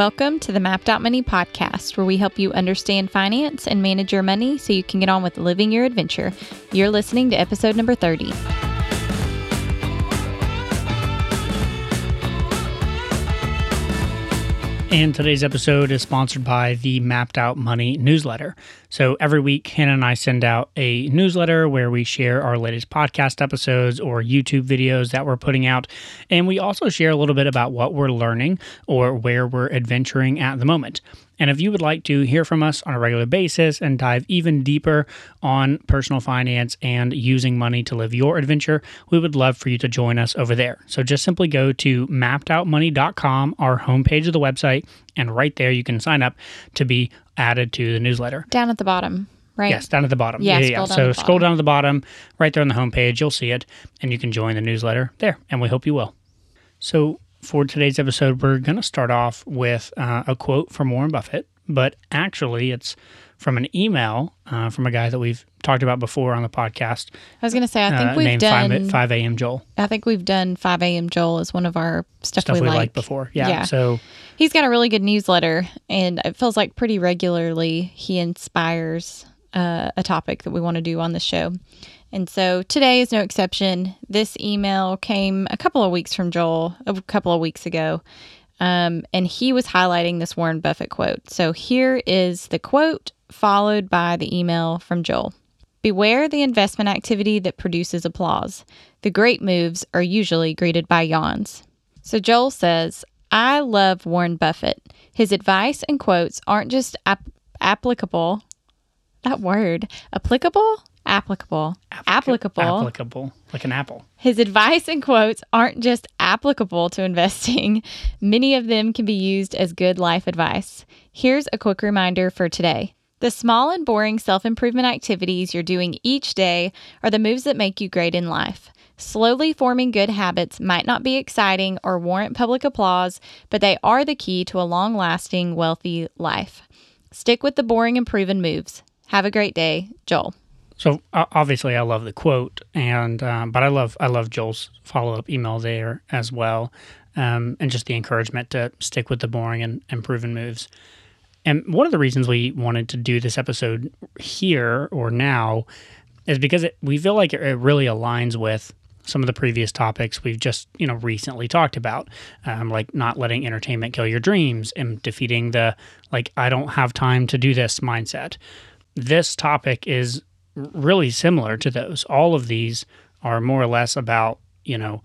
Welcome to the Mapped Out Money podcast, where we help you understand finance and manage your money so you can get on with living your adventure. You're listening to episode number 30. And today's episode is sponsored by the Mapped Out Money newsletter. So every week, Hannah and I send out a newsletter where we share our latest podcast episodes or YouTube videos that we're putting out. And we also share a little bit about what we're learning or where we're adventuring at the moment. And if you would like to hear from us on a regular basis and dive even deeper on personal finance and using money to live your adventure, we would love for you to join us over there. So just simply go to mappedoutmoney.com, our homepage of the website, and right there you can sign up to be added to the newsletter. Down at the bottom, right? Yes, down at the bottom. Yeah, scroll down so scroll down to the bottom, right there on the homepage, you'll see it, and you can join the newsletter there. And we hope you will. So for today's episode, we're going to start off with uh, a quote from Warren Buffett, but actually it's from an email uh, from a guy that we've talked about before on the podcast. I was going to say, I think uh, we've done. 5, 5 a.m. Joel. I think we've done 5 a.m. Joel as one of our stuff, Stuff we, we, like. liked before. Yeah. Yeah. So He's got a really good newsletter, and it feels like pretty regularly he inspires uh, a topic that we want to do on the show. And so today is no exception. This email came a couple of weeks from Joel, a couple of weeks ago, um, and he was highlighting this Warren Buffett quote. So here is the quote, followed by the email from Joel. Beware the investment activity that produces applause. The great moves are usually greeted by yawns. So Joel says, I love Warren Buffett. His advice and quotes aren't just ap- applicable. That word, applicable? Applicable. Applicable. applicable, like an apple. His advice and quotes aren't just applicable to investing, many of them can be used as good life advice. Here's a quick reminder for today. The small and boring self improvement activities you're doing each day are the moves that make you great in life. Slowly forming good habits might not be exciting or warrant public applause, but they are the key to a long lasting, wealthy life. Stick with the boring and proven moves. Have a great day, Joel. So obviously, I love the quote, and um, but I love I love Joel's follow up email there as well, um, and just the encouragement to stick with the boring and, and proven moves. And one of the reasons we wanted to do this episode here or now is because it, we feel like it, it really aligns with some of the previous topics we've just you know recently talked about, um, like not letting entertainment kill your dreams and defeating the like I don't have time to do this mindset. This topic is really similar to those. All of these are more or less about, you know,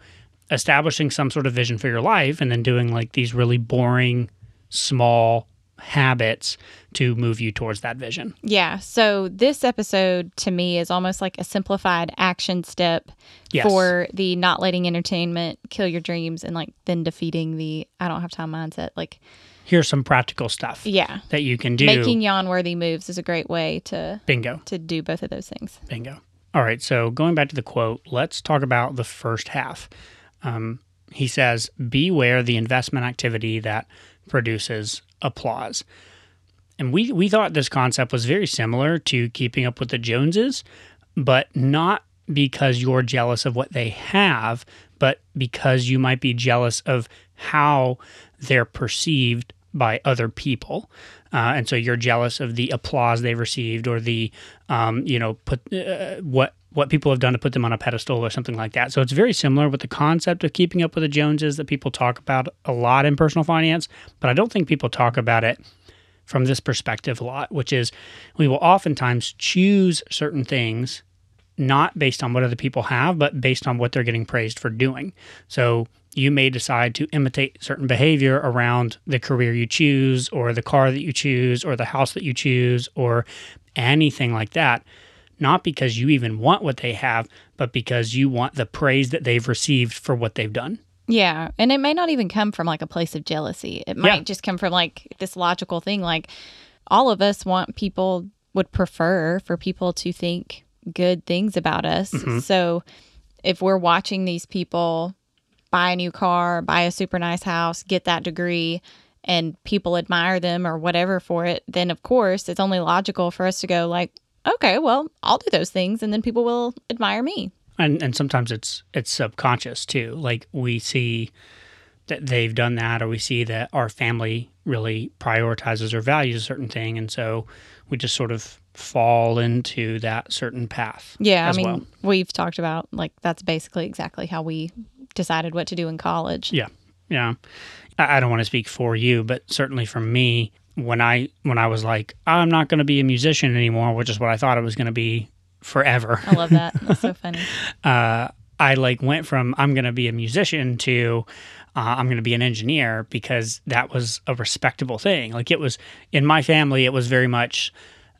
establishing some sort of vision for your life and then doing like these really boring, small habits to move you towards that vision. Yeah. So this episode to me is almost like a simplified action step Yes. for the not letting entertainment kill your dreams and like then defeating the I don't have time mindset. Like, Here's some practical stuff yeah. that you can do. Making yawn worthy moves is a great way to Bingo. to do both of those things. Bingo. All right. So going back to the quote, let's talk about the first half. Um, he says, Beware the investment activity that produces applause. And we, we thought this concept was very similar to keeping up with the Joneses, but not because you're jealous of what they have, but because you might be jealous of how they're perceived by other people. Uh, and so you're jealous of the applause they've received or the, um, you know, put uh, what what people have done to put them on a pedestal or something like that. So it's very similar with the concept of keeping up with the Joneses that people talk about a lot in personal finance, but I don't think people talk about it from this perspective a lot, which is we will oftentimes choose certain things not based on what other people have, but based on what they're getting praised for doing. So you may decide to imitate certain behavior around the career you choose, or the car that you choose, or the house that you choose, or anything like that. Not because you even want what they have, but because you want the praise that they've received for what they've done. Yeah. And it may not even come from like a place of jealousy. It might Yeah. just come from like this logical thing. Like all of us want people would prefer for people to think good things about us. Mm-hmm. So if we're watching these people buy a new car, buy a super nice house, get that degree, and people admire them or whatever for it, then of course it's only logical for us to go like, okay, well, I'll do those things and then people will admire me. and and sometimes it's it's subconscious too like we see that they've done that, or we see that our family really prioritizes or values a certain thing, and so we just sort of fall into that certain path. Yeah, I mean, well. we've talked about like that's basically exactly how we decided what to do in college. Yeah, yeah. I, I don't want to speak for you, but certainly for me, when I when I was like, I'm not going to be a musician anymore, which is what I thought it was going to be forever. I love that. That's so funny. uh, I like went from I'm going to be a musician to uh, I'm going to be an engineer because that was a respectable thing. Like it was in my family, it was very much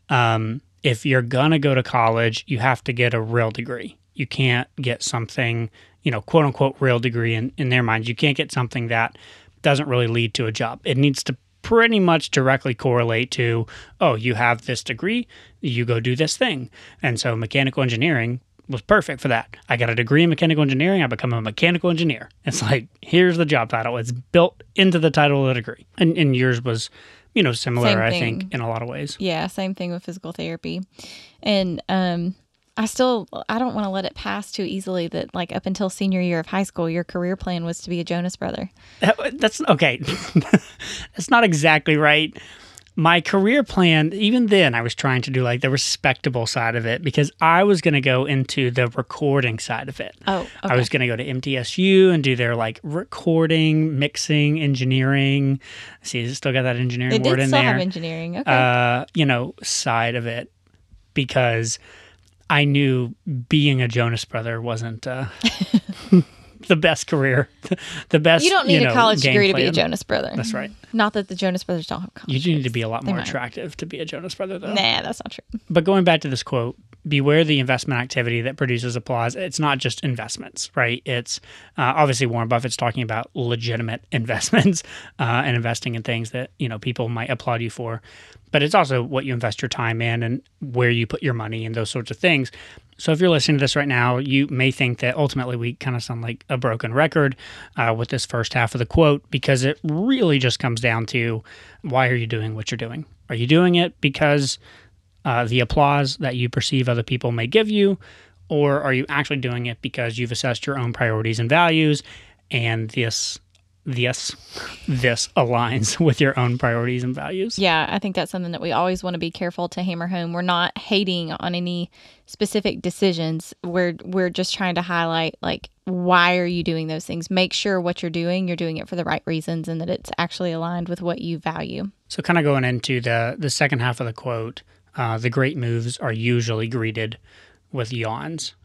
um, if you're going to go to college, you have to get a real degree. You can't get something, you know, quote unquote, real degree in, in their minds. You can't get something that doesn't really lead to a job. It needs to pretty much directly correlate to, oh, you have this degree, you go do this thing. And so mechanical engineering was perfect for that. I got a degree in mechanical engineering, I become a mechanical engineer. It's like, here's the job title. It's built into the title of the degree. And, and yours was, you know, similar, I think, in a lot of ways. Yeah, same thing with physical therapy. And um I still I don't want to let it pass too easily that like up until senior year of high school your career plan was to be a Jonas brother. That's okay. That's not exactly right. My career plan, even then, I was trying to do like the respectable side of it because I was going to go into the recording side of it. Oh, okay. I was going to go to MTSU and do their like recording, mixing, engineering. See, is it still got that engineering It word in still there? have engineering. Okay. uh, you know, side of it because I knew being a Jonas brother wasn't uh, the best career, the best. you don't need know, a college degree to be a Jonas brother. That's right. Not that the Jonas brothers don't have college. You do need to be a lot more attractive to be a Jonas brother, though. Nah, that's not true. But going back to this quote, beware the investment activity that produces applause. It's not just investments, right? It's uh, obviously Warren Buffett's talking about legitimate investments uh, and investing in things that you know people might applaud you for. But it's also what you invest your time in and where you put your money and those sorts of things. So if you're listening to this right now, you may think that ultimately we kind of sound like a broken record uh, with this first half of the quote because it really just comes down to why are you doing what you're doing? Are you doing it because uh, the applause that you perceive other people may give you, or are you actually doing it because you've assessed your own priorities and values, and this this this aligns with your own priorities and values? Yeah, I think that's something that we always want to be careful to hammer home. We're not hating on any specific decisions. We're we're just trying to highlight like why are you doing those things? Make sure what you're doing, you're doing it for the right reasons and that it's actually aligned with what you value. So, kind of going into the the second half of the quote, uh, the great moves are usually greeted with yawns.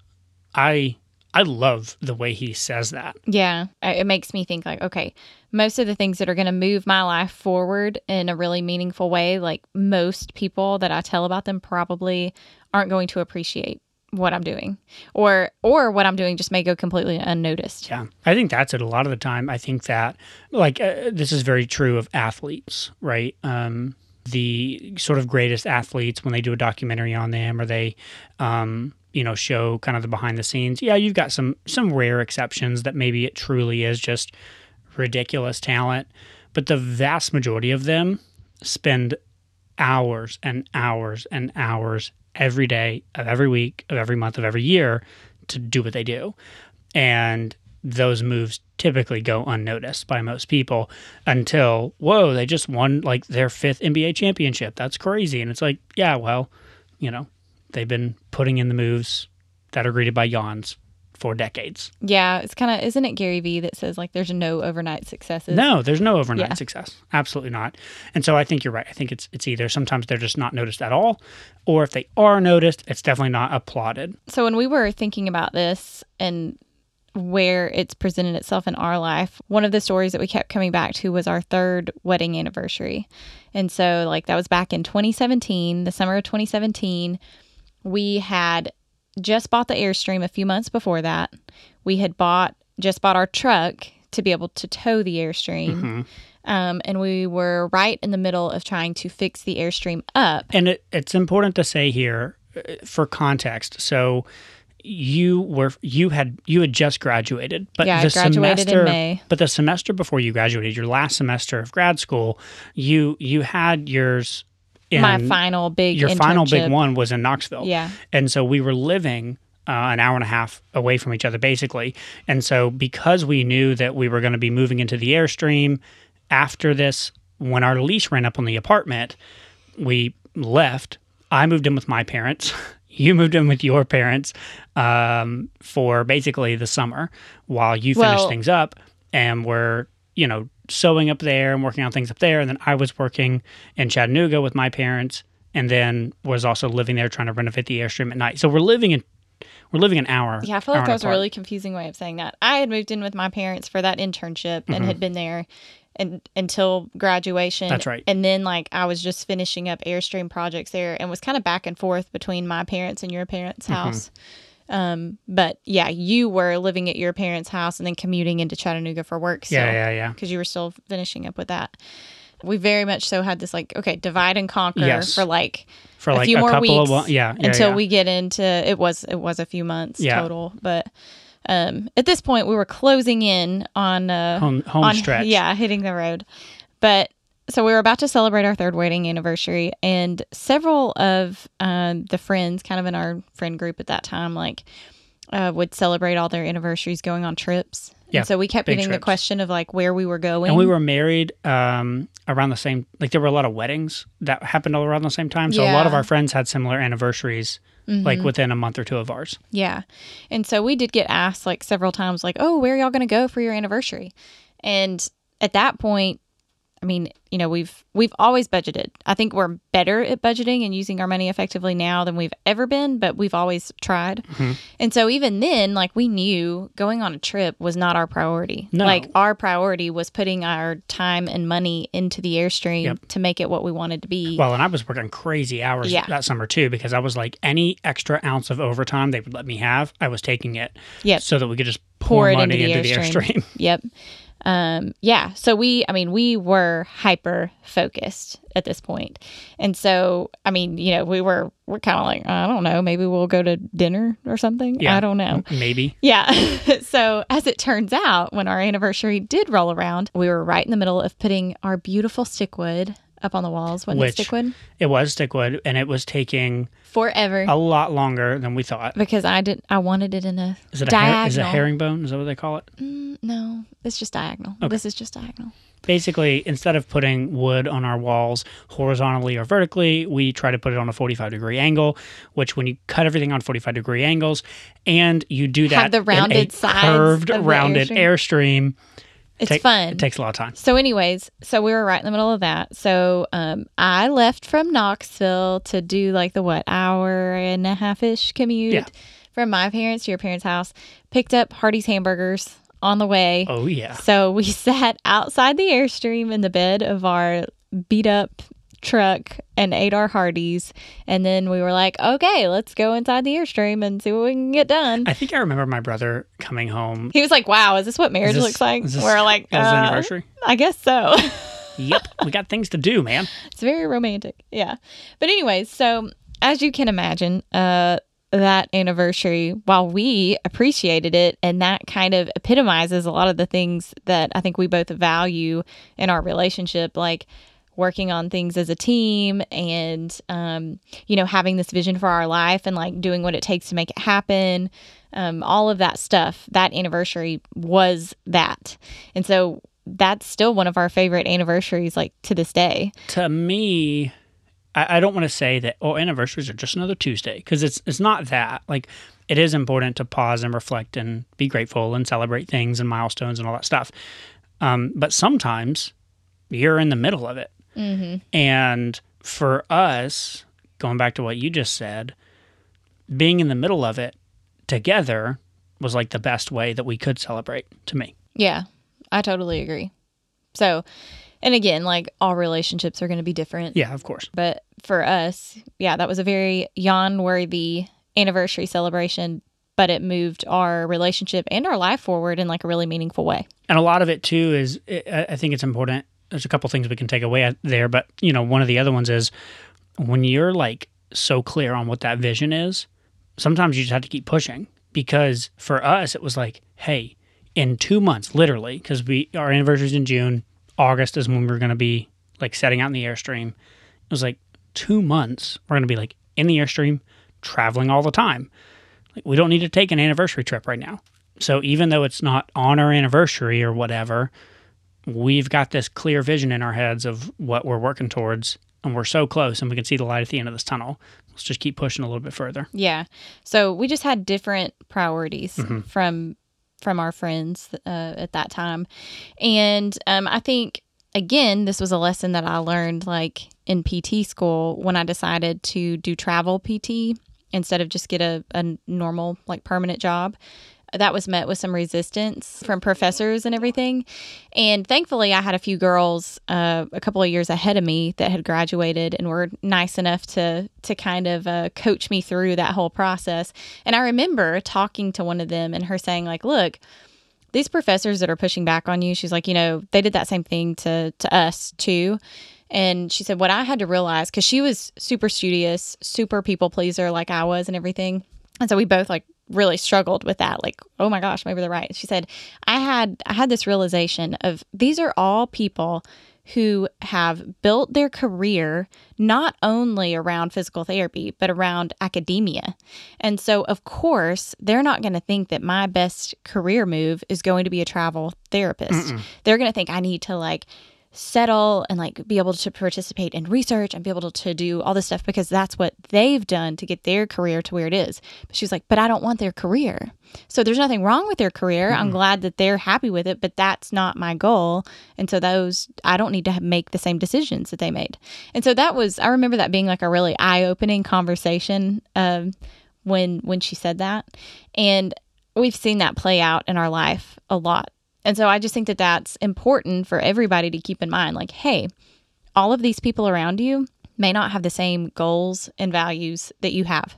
I I love the way he says that. Yeah, it makes me think like, okay, most of the things that are going to move my life forward in a really meaningful way, like most people that I tell about them probably aren't going to appreciate what I'm doing, or or what I'm doing just may go completely unnoticed. Yeah, I think that's it. A lot of the time, I think that like uh, this is very true of athletes, right? Um, the sort of greatest athletes when they do a documentary on them, or they, um, you know, show kind of the behind the scenes. Yeah, you've got some some rare exceptions that maybe it truly is just ridiculous talent, but the vast majority of them spend hours and hours and hours every day of every week of every month of every year to do what they do and those moves typically go unnoticed by most people until whoa they just won like their fifth nba championship. That's crazy. And it's like yeah well you know they've been putting in the moves that are greeted by yawns for decades. Yeah, it's kind of isn't it Gary Vee that says like there's no overnight successes? no there's no overnight Yeah. success. Absolutely not. And so i think you're right. I think it's it's either sometimes they're just not noticed at all or if they are noticed it's definitely not applauded. So when we were thinking about this and where it's presented itself in our life, one of the stories that we kept coming back to was our third wedding anniversary. And so like that was back in 2017, the summer of 2017. We had just bought the Airstream a few months before that. We had bought just bought our truck to be able to tow the Airstream. Um, and we were right in the middle of trying to fix the Airstream up. And it, it's important to say here uh, for context. So you were you had you had just graduated, but Yeah, the graduated in semester May. but the semester before you graduated, your last semester of grad school, you you had yours in My final big your final big one was in Knoxville. Yeah. And so we were living uh, an hour and a half away from each other, basically. And so, because we knew that we were going to be moving into the Airstream after this, when our lease ran up on the apartment, we left. I moved in with my parents. You moved in with your parents um, for basically the summer while you finished Well- things up and were, you know, sewing up there and working on things up there. And then I was working in Chattanooga with my parents and then was also living there trying to renovate the Airstream at night. So we're living in, we're living an hour. Yeah, I feel like that was a really confusing way of saying that. I had moved in with my parents for that internship and had been there and, until graduation. That's right. And then like I was just finishing up Airstream projects there and was kind of back and forth between my parents and your parents' house. Um, but yeah, you were living at your parents' house and then commuting into Chattanooga for work. Still, Yeah, yeah, yeah. Because you were still finishing up with that. We very much so had this like okay, divide and conquer Yes. for like For a like few a more couple weeks of, yeah, yeah, until yeah. we get into it was it was a few months total but um at this point we were closing in on uh home, home on stretch. yeah hitting the road but so we were about to celebrate our third wedding anniversary and several of um, the friends kind of in our friend group at that time like uh, would celebrate all their anniversaries going on trips Yeah, and so we kept getting the question of like where we were going And we were married um, around the same. Like there were a lot of weddings that happened all around the same time. So a lot of our friends had similar anniversaries, like mm-hmm. within a month or two of ours. Yeah. And so we did get asked like several times, like, oh, where are y'all going to go for your anniversary? And at that point, I mean, you know, we've we've always budgeted. I think we're better at budgeting and using our money effectively now than we've ever been, but we've always tried. Mm-hmm. And so even then, like we knew going on a trip was not our priority. No. Like our priority was putting our time and money into the Airstream Yep. to make it what we wanted to be. Well, and I was working crazy hours Yeah. that summer too because I was like, any extra ounce of overtime they would let me have, I was taking it. Yep. So that we could just pour pour, it money into the into the Airstream. Airstream. Yep. Um, yeah. So we, I mean, we were hyper focused at this point. And so, I mean, you know, we were, we're kind of like, I don't know, maybe we'll go to dinner or something. Yeah. I don't know. Maybe. Yeah. so as it turns out, when our anniversary did roll around, we were right in the middle of putting our beautiful Stikwood up on the walls. Wasn't Which- it Stikwood? It was Stikwood and it was taking Forever. a lot longer than we thought. because I didn't, I wanted it in a Is it a, diagonal. her- is it a herringbone? Is that what they call it? Mm, no, it's just diagonal. This is just diagonal. Basically, instead of putting wood on our walls horizontally or vertically, we try to put it on a 45 degree angle, which when you cut everything on 45 degree angles and you do that Have the rounded a sides curved, rounded Airstream. airstream, It's take- fun. It takes a lot of time. So, anyways, so we were right in the middle of that. So, um, I left from Knoxville to do like the what hour and a half ish commute Yeah. from my parents to your parents' house. Picked up Hardee's hamburgers on the way. Oh, yeah. So we sat outside the airstream in the bed of our beat up truck and ate our Hardee's, and then we were like, okay, let's go inside the airstream and see what we can get done. I think I remember my brother coming home. He was like, "Wow, is this what marriage this- looks like?" We're like, uh, anniversary. I guess so. yep, we got things to do, man. it's very romantic, yeah. But anyways, so as you can imagine, uh, that anniversary, while we appreciated it, and that kind of epitomizes a lot of the things that I think we both value in our relationship, like working on things as a team and um, you know having this vision for our life and like doing what it takes to make it happen um, all of that stuff that anniversary was that and so that's still one of our favorite anniversaries like to this day To me, I, I don't want to say that oh anniversaries are just another Tuesday because it's it's not that. Like it is important to pause and reflect and be grateful and celebrate things and milestones and all that stuff. Um, but sometimes you're in the middle of it, mm-hmm. and for us, going back to what you just said, being in the middle of it together was like the best way that we could celebrate to me. yeah i totally agree so and again like all relationships are going to be different Yeah, of course. but for us yeah that was a very yawn worthy anniversary celebration but it moved our relationship and our life forward in like a really meaningful way and a lot of it too is I I think it's important. There's a couple things we can take away there, but you know, one of the other ones is when you're like so clear on what that vision is. Sometimes you just have to keep pushing because for us it was like, hey, in two months, literally, because we our anniversary's in June. August is when we're going to be like setting out in the airstream. It was like two months. We're going to be like in the airstream, traveling all the time. Like, we don't need to take an anniversary trip right now. So even though it's not on our anniversary or whatever, we've got this clear vision in our heads of what we're working towards and we're so close and we can see the light at the end of this tunnel. Let's just keep pushing a little bit further. Yeah. So we just had different priorities mm-hmm. from from our friends uh, at that time, and um, I think again this was a lesson that I learned like in PT school when I decided to do travel PT instead of just get a, a normal like permanent job that was met with some resistance from professors and everything. And thankfully, I had a few girls uh, a couple of years ahead of me that had graduated and were nice enough to to kind of uh, coach me through that whole process. And I remember talking to one of them and her saying, like, "Look." These professors that are pushing back on you, she's like, you know, they did that same thing to to us too. And she said, what I had to realize, because she was super studious, super people pleaser like I was and everything. And so we both like really struggled with that like oh my gosh maybe they're right. She said i had i had this realization of these are all people who have built their career not only around physical therapy but around academia. And so of course they're not going to think that my best career move is going to be a travel therapist. Mm-mm. they're going to think i need to like settle and like be able to participate in research and be able to do all this stuff because that's what they've done to get their career to where it is. But she's like, but I don't want their career. So there's nothing wrong with their career. Mm-hmm. I'm glad that they're happy with it, but that's not my goal. And so those, I don't need to make the same decisions that they made. And so that was, I remember that being like a really eye opening conversation um, when when she said that. And we've seen that play out in our life a lot and so I just think that that's important for everybody to keep in mind. Like, hey, all of these people around you may not have the same goals and values that you have.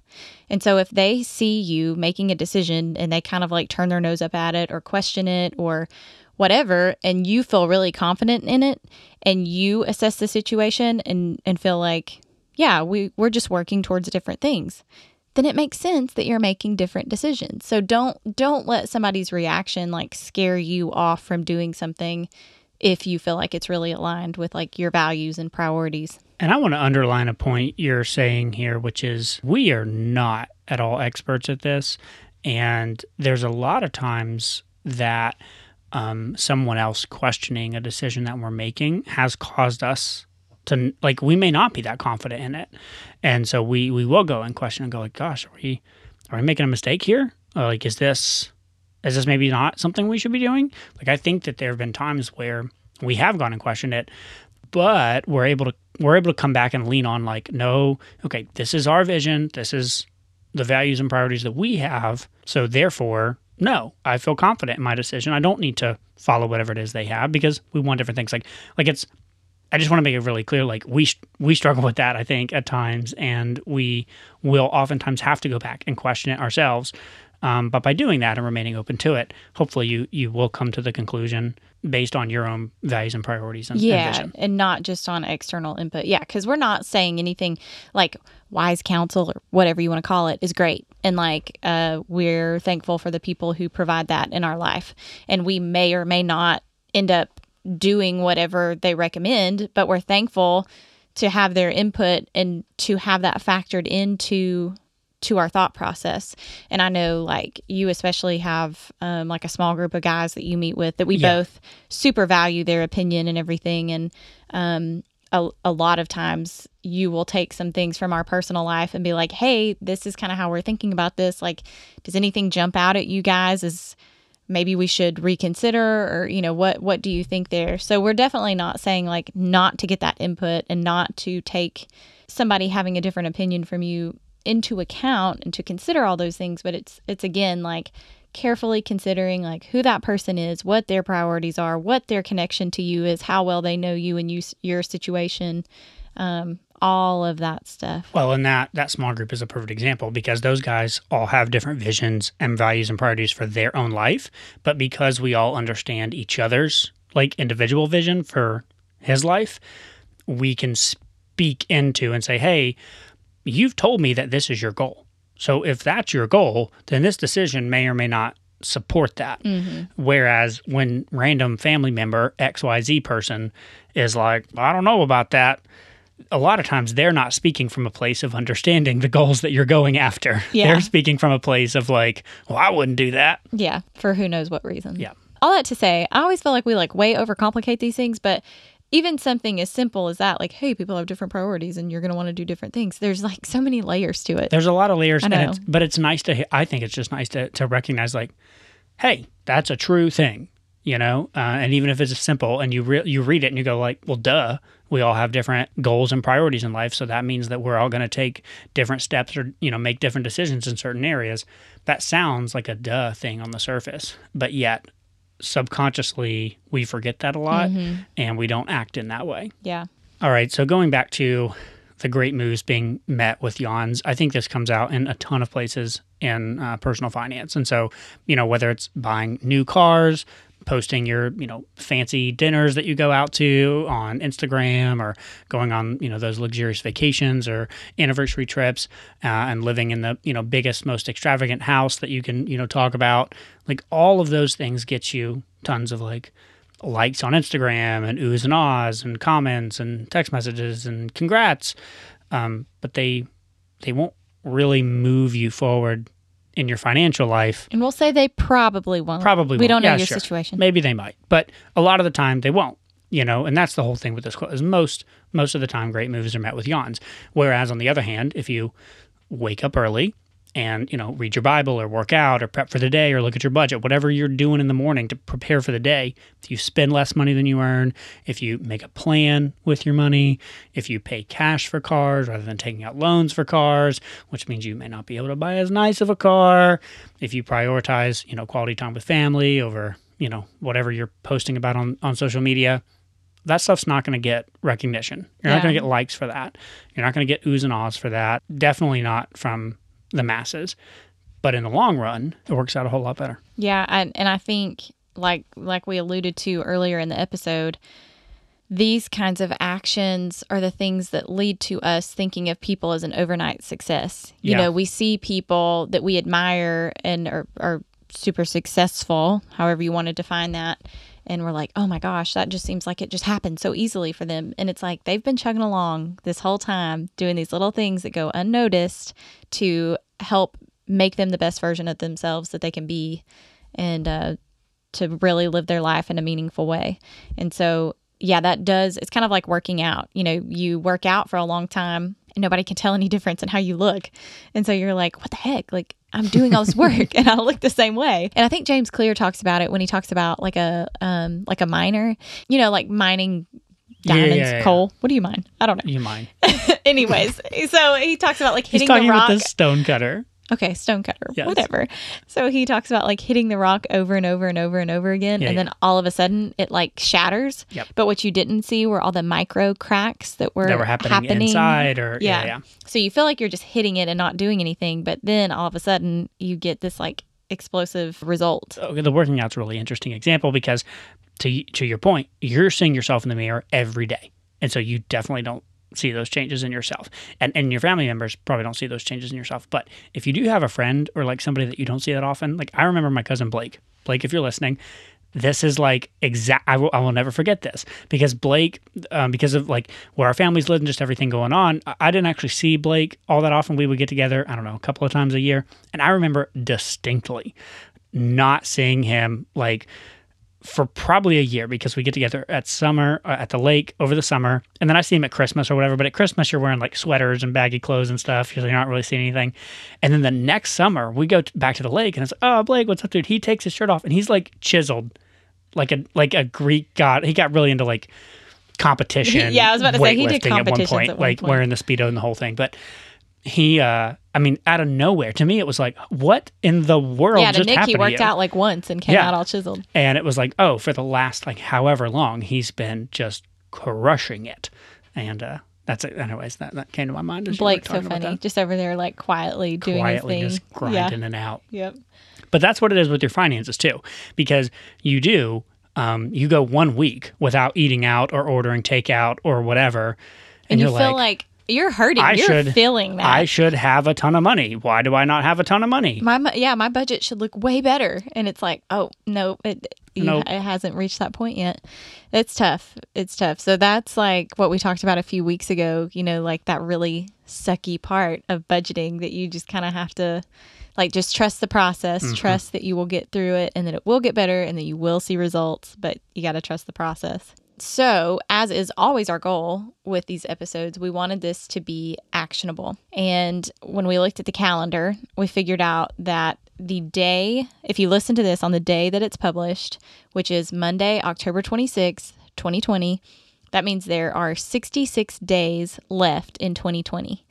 And so if they see you making a decision and they kind of like turn their nose up at it or question it or whatever, and you feel really confident in it and you assess the situation and, and feel like, yeah, we, we're just working towards different things then it makes sense that you're making different decisions. So don't don't let somebody's reaction like scare you off from doing something if you feel like it's really aligned with like your values and priorities. And I want to underline a point you're saying here which is we are not at all experts at this and there's a lot of times that um, someone else questioning a decision that we're making has caused us to like we may not be that confident in it. And so we we will go and question and go like gosh are we are we making a mistake here? Or like is this is this maybe not something we should be doing? Like i think that there have been times where we have gone and questioned it but we're able to we're able to come back and lean on like no okay this is our vision. This is the values and priorities that we have. So therefore no i feel confident in my decision. I don't need to follow whatever it is they have because we want different things. Like like it's I just want to make it really clear like we we struggle with that I think at times and we will oftentimes have to go back and question it ourselves um, but by doing that and remaining open to it hopefully you you will come to the conclusion based on your own values and priorities and, yeah and, and not just on external input. Yeah because we're not saying anything like wise counsel or whatever you want to call it is great and like uh, we're thankful for the people who provide that in our life and we may or may not end up doing whatever they recommend, but we're thankful to have their input and to have that factored into to our thought process. And I know like you especially have um, like a small group of guys that you meet with that we yeah. both super value their opinion and everything. And um, a, a lot of times you will take some things from our personal life and be like, hey, this is kind of how we're thinking about this. Like, does anything jump out at you guys? Is maybe we should reconsider or you know what what do you think there? So we're definitely not saying like not to get that input and not to take somebody having a different opinion from you into account and to consider all those things. But it's it's again like carefully considering like who that person is what their priorities are what their connection to you is how well they know you and you your situation. Um, all of that stuff. Well, and that that small group is a perfect example because those guys all have different visions and values and priorities for their own life, but because we all understand each other's like individual vision for his life, we can speak into and say, "Hey, you've told me that this is your goal. So if that's your goal, then this decision may or may not support that. Mm-hmm. Whereas when random family member XYZ person is like, I don't know about that, a lot of times they're not speaking from a place of understanding the goals that you're going after. Yeah. They're speaking from a place of like, well, I wouldn't do that. Yeah, for who knows what reason. Yeah. All that to say, I always feel like we like way overcomplicate these things, but even something as simple as that, like, hey, people have different priorities and you're going to want to do different things. There's like so many layers to it. There's a lot of layers, I and know. it's, but it's nice to. I think it's just nice to to recognize like, hey, that's a true thing, you know. Uh, and even if it's simple, and you re- you read it and you go like, well, duh, we all have different goals and priorities in life, so that means that we're all going to take different steps or you know make different decisions in certain areas. That sounds like a duh thing on the surface, but yet subconsciously we forget that a lot and we don't act in that way. yeah. All right. So going back to the great moves being met with yawns, I think this comes out in a ton of places in uh, personal finance. And so, you know, whether it's buying new cars, posting your, you know, fancy dinners that you go out to on Instagram or going on, you know, those luxurious vacations or anniversary trips uh, and living in the, you know, biggest, most extravagant house that you can, you know, talk about. Like all of those things get you tons of like, likes on Instagram and oohs and ahs and comments and text messages and congrats, um, but they they won't really move you forward in your financial life. And we'll say they probably won't. Probably We won't. don't know your sure. situation. Maybe they might, but a lot of the time they won't. You know, and that's the whole thing with this quote is most most of the time great moves are met with yawns. Whereas on the other hand, if you wake up early and you know read your bible or work out or prep for the day or look at your budget whatever you're doing in the morning to prepare for the day if you spend less money than you earn if you make a plan with your money if you pay cash for cars rather than taking out loans for cars which means you may not be able to buy as nice of a car if you prioritize you know quality time with family over you know whatever you're posting about on, on social media that stuff's not going to get recognition. You're not going to get likes for that. You're not going to get oohs and ahs for that. Definitely not from the masses. But in the long run, it works out a whole lot better. Yeah, and and I think like like we alluded to earlier in the episode, these kinds of actions are the things that lead to us thinking of people as an overnight success. You Yeah. know, we see people that we admire and are, are super successful, however you want to define that. And we're like, oh my gosh, that just seems like it just happened so easily for them. And it's like they've been chugging along this whole time, doing these little things that go unnoticed to help make them the best version of themselves that they can be and uh, to really live their life in a meaningful way. And so, yeah, that does, it's kind of like working out. You know, you work out for a long time and nobody can tell any difference in how you look. And so you're like, what the heck? Like, I'm doing all this work and I look the same way. And I think James Clear talks about it when he talks about like a um like a miner, you know, like mining Yeah, yeah, diamonds, yeah, yeah. coal. What do you mine? I don't know. You mine. Anyways, so he talks about like He's hitting talking the rock. about this stone cutter. Okay, stonecutter, Yes. whatever. So he talks about like hitting the rock over and over and over and over again, Yeah, and then all of a sudden it like shatters. Yep. But what you didn't see were all the micro cracks that were That were happening, inside or yeah, Yeah. yeah. So you feel like you're just hitting it and not doing anything, but then all of a sudden you get this like explosive result. Okay, the working out's a really interesting example because to to your point, you're seeing yourself in the mirror every day. And so you definitely don't see those changes in yourself. And and your family members probably don't see those changes in yourself. But if you do have a friend or like somebody that you don't see that often, like I remember my cousin Blake. Blake, if you're listening, this is like exact. I will, I will never forget this because Blake, um, because of like where our families lived and just everything going on, I, I didn't actually see Blake all that often. We would get together, I don't know, a couple of times a year, and I remember distinctly not seeing him like for probably a year because we get together at summer uh, at the lake over the summer. And then i see him at christmas or whatever but at christmas you're wearing like sweaters and baggy clothes and stuff because you're not really seeing anything. And then the next summer we go t- back to the lake and it's oh blake what's up dude? He takes his shirt off and he's like chiseled like a like a greek god. He got really into like competition Yeah, I was about to say, he did weightlifting at one point at one like point. wearing the speedo and the whole thing but he uh i mean out of nowhere to me it was like what in the world yeah, to just Nick, he worked out like once and came Yeah. out all chiseled. And it was like, oh, for the last like however long, he's been just crushing it. And uh that's it. Anyways, that, that came to my mind. As Blake's so funny, just over there like quietly doing Quietly his just thing. Yeah. grinding it out. Yep. But that's what it is with your finances too, because you do. Um, you go one week without eating out or ordering takeout or whatever, And, and, you you're feel like, like you're hurting. I you're should- feeling that. I should have a ton of money. Why do I not have a ton of money? my yeah, my budget should look way better, and it's like, oh no, it Nope. it hasn't reached that point yet. It's tough. It's tough. So that's like what we talked about a few weeks ago. You know, like that really sucky part of budgeting that you just kind of have to. Like just trust the process, Mm-hmm. trust that you will get through it and that it will get better and that you will see results, but you got to trust the process. So, as is always our goal with these episodes, we wanted this to be actionable. And when we looked at the calendar, we figured out that the day, if you listen to this on the day that it's published, which is Monday, October 26th, 2020, that means there are 66 days left in 2020.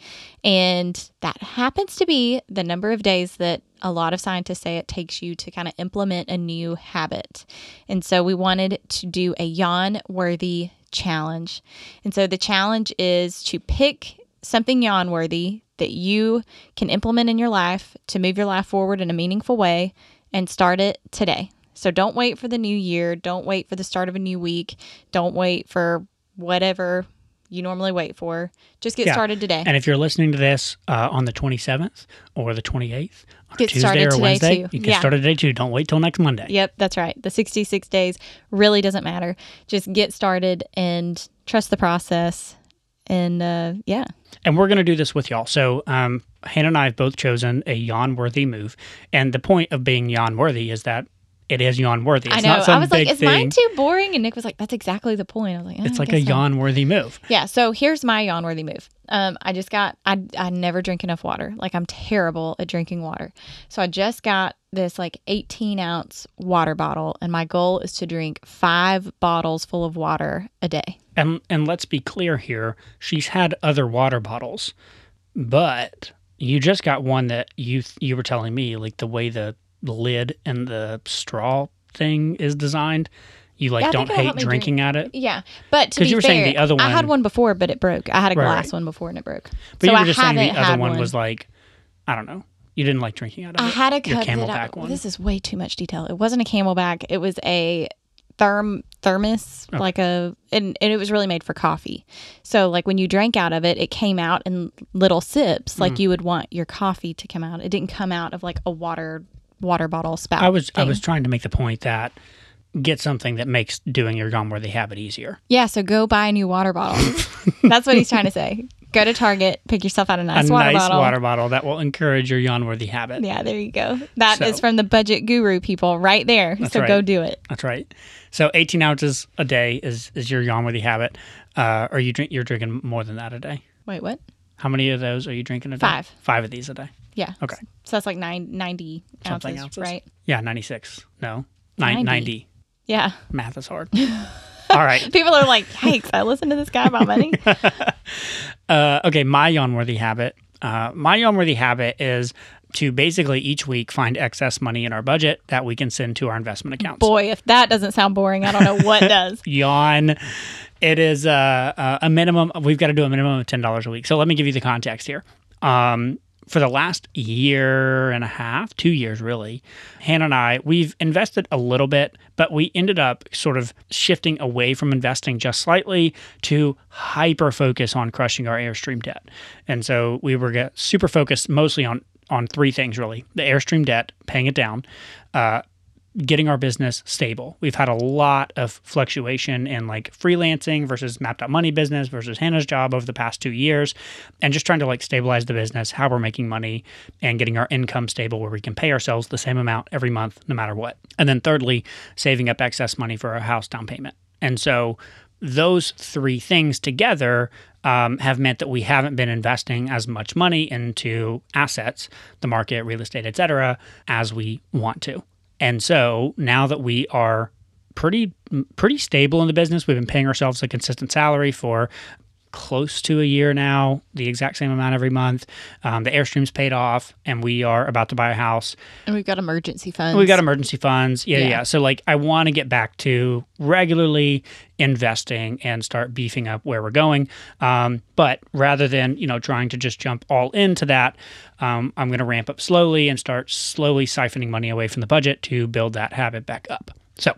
And that happens to be the number of days that a lot of scientists say it takes you to kind of implement a new habit. And so we wanted to do a yawn worthy challenge. And so the challenge is to pick something yawn worthy that you can implement in your life to move your life forward in a meaningful way and start it today. So don't wait for the new year. Don't wait for the start of a new week. Don't wait for whatever you normally wait for. Just get Yeah. started today. And if you're listening to this uh, on the 27th or the 28th, on a Get Tuesday started or today, Wednesday, too. you can Yeah. start today too. Don't wait till next Monday. Yep, that's right. The 66 days really doesn't matter. Just get started and trust the process. And uh, yeah, And we're going to do this with y'all. So, um, Hannah and I have both chosen a yawn worthy move. And the point of being yawn worthy is that it is yawn worthy. It's I know. not some I was like, is mine too boring? And Nick was like, that's exactly the point. I was like, "Oh, It's I like a guess so." yawn worthy move. Yeah. So here's my yawn worthy move. Um, I just got I I never drink enough water. Like I'm terrible at drinking water. So I just got this like 18 ounce water bottle, and my goal is to drink five bottles full of water a day. And and let's be clear here. She's had other water bottles, but you just got one that you you were telling me like the way the lid and the straw thing is designed, you like Yeah, don't hate drinking at it. Yeah, but to 'Cause be you were fair, saying the other one, I had one- one before, but it broke. I had a Right, glass right. one before and it broke. But so you were I just saying the other had one, was like, I don't know. You didn't like drinking out of I it. I had a Your cup that I, CamelBak one. This is way too much detail. It wasn't a CamelBak. It was a therm thermos, like a and, and it was really made for coffee. So like when you drank out of it, it came out in little sips, like Mm. you would want your coffee to come out. It didn't come out of like a water water bottle spout. I was I was trying to make the point that get something that makes doing your gum worthy habit easier. yeah. So go buy a new water bottle. That's what he's trying to say. Go to Target, pick yourself out a nice a water nice bottle. water bottle that will encourage your yawn worthy habit. Yeah, there you go. That is So- from the budget guru people right there. so right. go do it. That's right. So 18 ounces a day is is your yawn worthy habit. Uh, are you drink you're drinking more than that a day? Wait, what? How many of those are you drinking a day? Five. Five of these a day. Yeah. Okay. So that's like nine, 90 Something ounces, ounces. right? Yeah, 96. No. Nine, 90. 90. Yeah. Math is hard. All right. People are like, yikes, I listened to this guy about money. Uh, okay, my yawn worthy habit. Uh, my yawn worthy habit is to basically each week find excess money in our budget that we can send to our investment accounts. Boy, if that doesn't sound boring, I don't know what does. yawn. It is uh, uh, a minimum. We've got to do a minimum of ten dollars a week. So let me give you the context here. Um, for the last year and a half, two years really, Hannah and I, we've invested a little bit, but we ended up sort of shifting away from investing just slightly to hyper focus on crushing our Airstream debt. And so we were super focused mostly on on three things really: the Airstream debt, paying it down, uh, getting our business stable. We've had a lot of fluctuation in like freelancing versus mapped out money business versus Hannah's job over the past two years, and just trying to like stabilize the business, how we're making money, and getting our income stable where we can pay ourselves the same amount every month, no matter what. And then thirdly, saving up excess money for a house down payment. And so those three things together um, have meant that we haven't been investing as much money into assets, the market, real estate, et cetera, as we want to. And so now that we are pretty pretty stable in the business, we've been paying ourselves a consistent salary for close to a year now, the exact same amount every month. Um, the Airstream's paid off, and we are about to buy a house. And we've got emergency funds. We've got emergency funds. Yeah, yeah. Yeah. So like I want to get back to regularly investing and start beefing up where we're going. Um, but rather than, you know, trying to just jump all into that, um, I'm going to ramp up slowly and start slowly siphoning money away from the budget to build that habit back up. So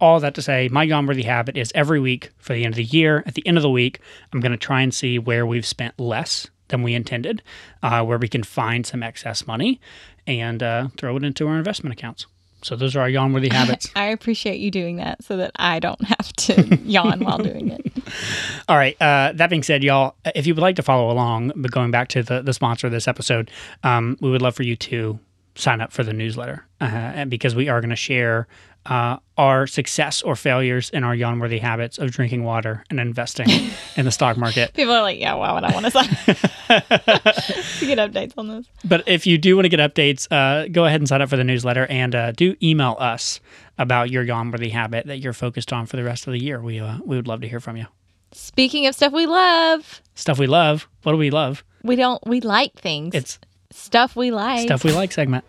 all that to say, my Yawn-worthy habit is every week for the end of the year. At the end of the week, I'm going to try and see where we've spent less than we intended, uh, where we can find some excess money and uh, throw it into our investment accounts. So those are our yawn-worthy habits. I appreciate you doing that so that I don't have to yawn while doing it. All right. Uh, that being said, y'all, if you would like to follow along, but going back to the, the sponsor of this episode, um, we would love for you to sign up for the newsletter uh, because we are going to share uh, our success or failures in our yawn-worthy habits of drinking water and investing in the stock market. People are like, yeah, why would I want to sign up to get updates on this? But if you do want to get updates, uh, go ahead and sign up for the newsletter and uh, do email us about your yawn-worthy habit that you're focused on for the rest of the year. We uh, we would love to hear from you. Speaking of stuff we love, Stuff we love. What do we love? we don't we like things. It's stuff we like. stuff we like segment.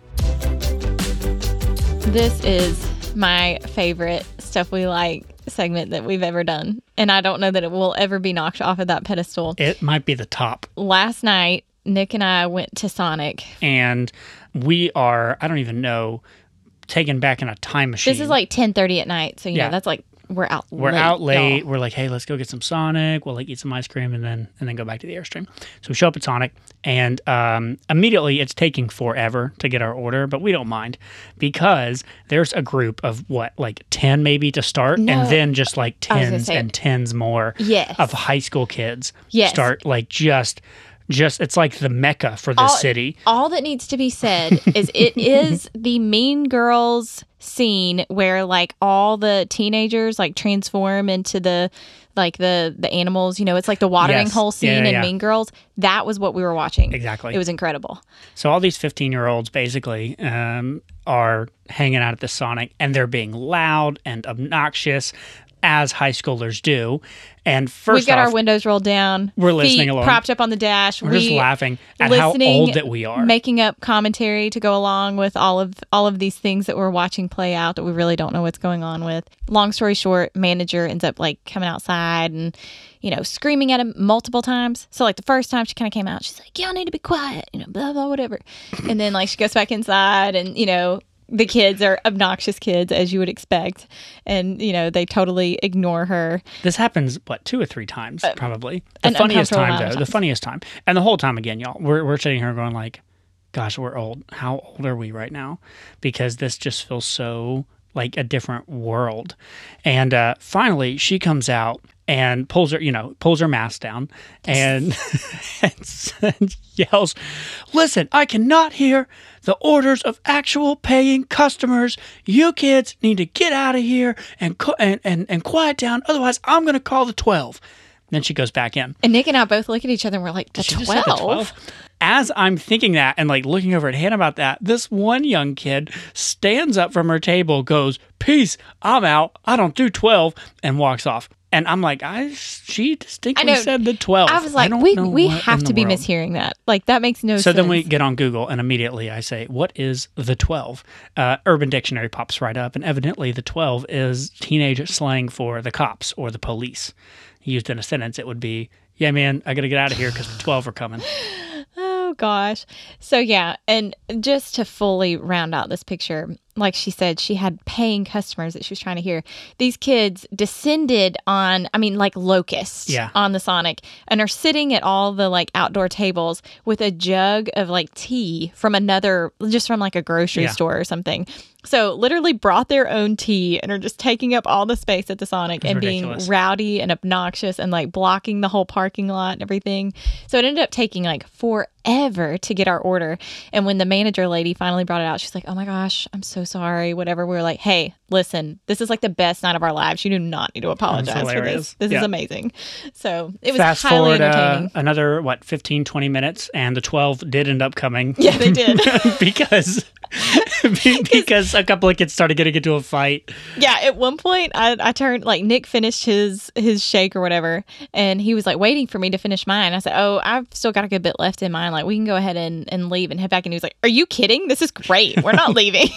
This is my favorite stuff we like segment that we've ever done. And I don't know that it will ever be knocked off of that pedestal. It might be the top. Last night, Nick and I went to Sonic. And we are, I don't even know, taken back in a time machine. This is like 10:30 at night, so you Yeah. know, that's like we're out we're late, out late. y'all. We're like, hey, let's go get some Sonic. We'll like eat some ice cream and then and then go back to the Airstream. So we show up at Sonic and um, immediately it's taking forever to get our order, but we don't mind because there's a group of what like ten maybe to start, No. and then just like I was gonna tens and tens more Yes. of high school kids Yes. start like just just it's like the mecca for the All- city. All that needs to be said is it is the Mean Girls scene where like all the teenagers like transform into the like the the animals, you know, it's like the watering Yes. hole scene Yeah, in yeah, yeah. Mean Girls. That was what we were watching. Exactly. It was incredible. So all these 15 year olds basically um, are hanging out at the Sonic and they're being loud and obnoxious as high schoolers do. And 1st We've got off, our windows rolled down. We're listening along. propped up on the dash. we're we just laughing at how old that we are. making up commentary to go along with all of all of these things that we're watching play out that we really don't know what's going on with. Long story short, manager ends up like coming outside and you know screaming at him multiple times. So like the first time she kind of came out, she's like, "Y'all need to be quiet," you know, blah blah whatever. And then like she goes back inside and you know. The kids are obnoxious kids, as you would expect, and you know they totally ignore her. this happens, what, two or three times, probably. The Uh, funniest time, though, the funniest time. And the whole time, again, y'all, we're, we're sitting here going, like, gosh, we're old. How old are we right now? Because this just feels so like a different world. And uh, finally, she comes out and pulls her, you know, pulls her mask down and, and, and yells, "Listen, I cannot hear the orders of actual paying customers. You kids need to get out of here and co- and, and and quiet down. Otherwise, I'm going to call the 12." Then she goes back in. And Nick and I both look at each other and we're like, "The She twelve? As I'm thinking that and like looking over at Hannah about that, this one young kid stands up from her table, goes, "Peace, I'm out. I don't do 12," and walks off. And I'm like, I she distinctly I said the 12. I was like, don't we we have to be world. mishearing that. Like that makes no So sense. So then we get on Google and immediately I say, What is the 12? Uh, Urban Dictionary pops right up, and evidently the 12 is teenage slang for the cops or the police. Used in a sentence, it would be, Yeah, man, I got to get out of here because the 12 are coming. Oh gosh. So yeah, and just to fully round out this picture, like she said, she had paying customers that she was trying to hear. These kids descended on, I mean, like locusts Yeah. on the Sonic and are sitting at all the like outdoor tables with a jug of like tea from another, just from like a grocery Yeah. store or something. So literally brought their own tea and are just taking up all the space at the Sonic and ridiculous. being rowdy and obnoxious and like blocking the whole parking lot and everything. So it ended up taking like forever to get our order. And when the manager lady finally brought it out, she's like, "Oh my gosh, I'm so sorry." Whatever. We were like, "Hey, listen, this is like the best night of our lives. You do not need to apologize for this. This Yeah. is amazing." So it was Fast highly forward uh, entertaining. another, what, 15, 20 minutes, and the 12 did end up coming. yeah, they did. because because a couple of kids started getting into a fight. Yeah, at one point I, I turned like Nick finished his his shake or whatever, and he was like waiting for me to finish mine. I said, "Oh, I've still got a good bit left in mine. Like we can go ahead and, and leave and head back." And he was like, "Are you kidding? This is great. We're not leaving."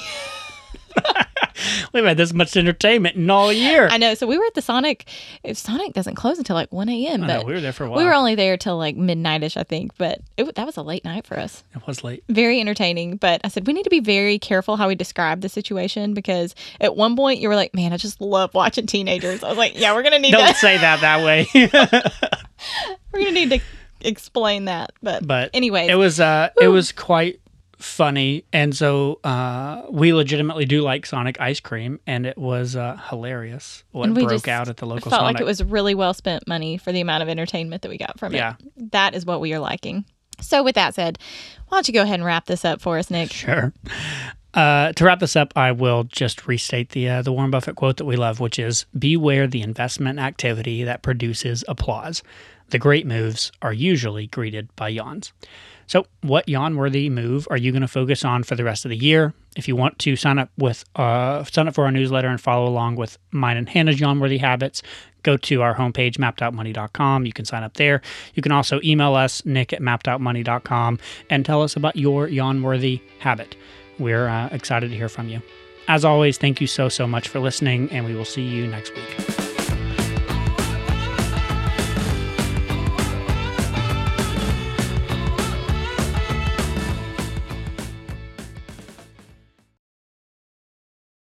We've had this much entertainment in all year. I know. So we were at the Sonic. If Sonic doesn't close until like one a.m., but know, we were there for a while. we were only there till like midnightish, I think. But it, that was a late night for us. it was late. Very entertaining. But I said we need to be very careful how we describe the situation because at one point you were like, "Man, I just love watching teenagers." I was like, "Yeah, we're gonna need Don't to say that that way. we're gonna need to explain that." But but anyway, it was uh it was quite funny and so uh we legitimately do like sonic ice cream and it was uh hilarious what And we broke out at the local felt sonic like it was really well spent money for the amount of entertainment that we got from Yeah. it. That is what we are liking. So, with that said, why don't you go ahead and wrap this up for us, Nick? sure uh, to wrap this up, I will just restate the uh, the Warren Buffett quote that we love, which is "Beware the investment activity that produces applause. The great moves are usually greeted by yawns." So, what yawn-worthy move are you going to focus on for the rest of the year? If you want to sign up with uh, sign up for our newsletter and follow along with mine and Hannah's yawn-worthy habits, go to our homepage mappedoutmoney.com. You can sign up there. You can also email us nick at mappedoutmoney.com and tell us about your yawn-worthy habit. We're uh, excited to hear from you. As always, thank you so so much for listening, and we will see you next week.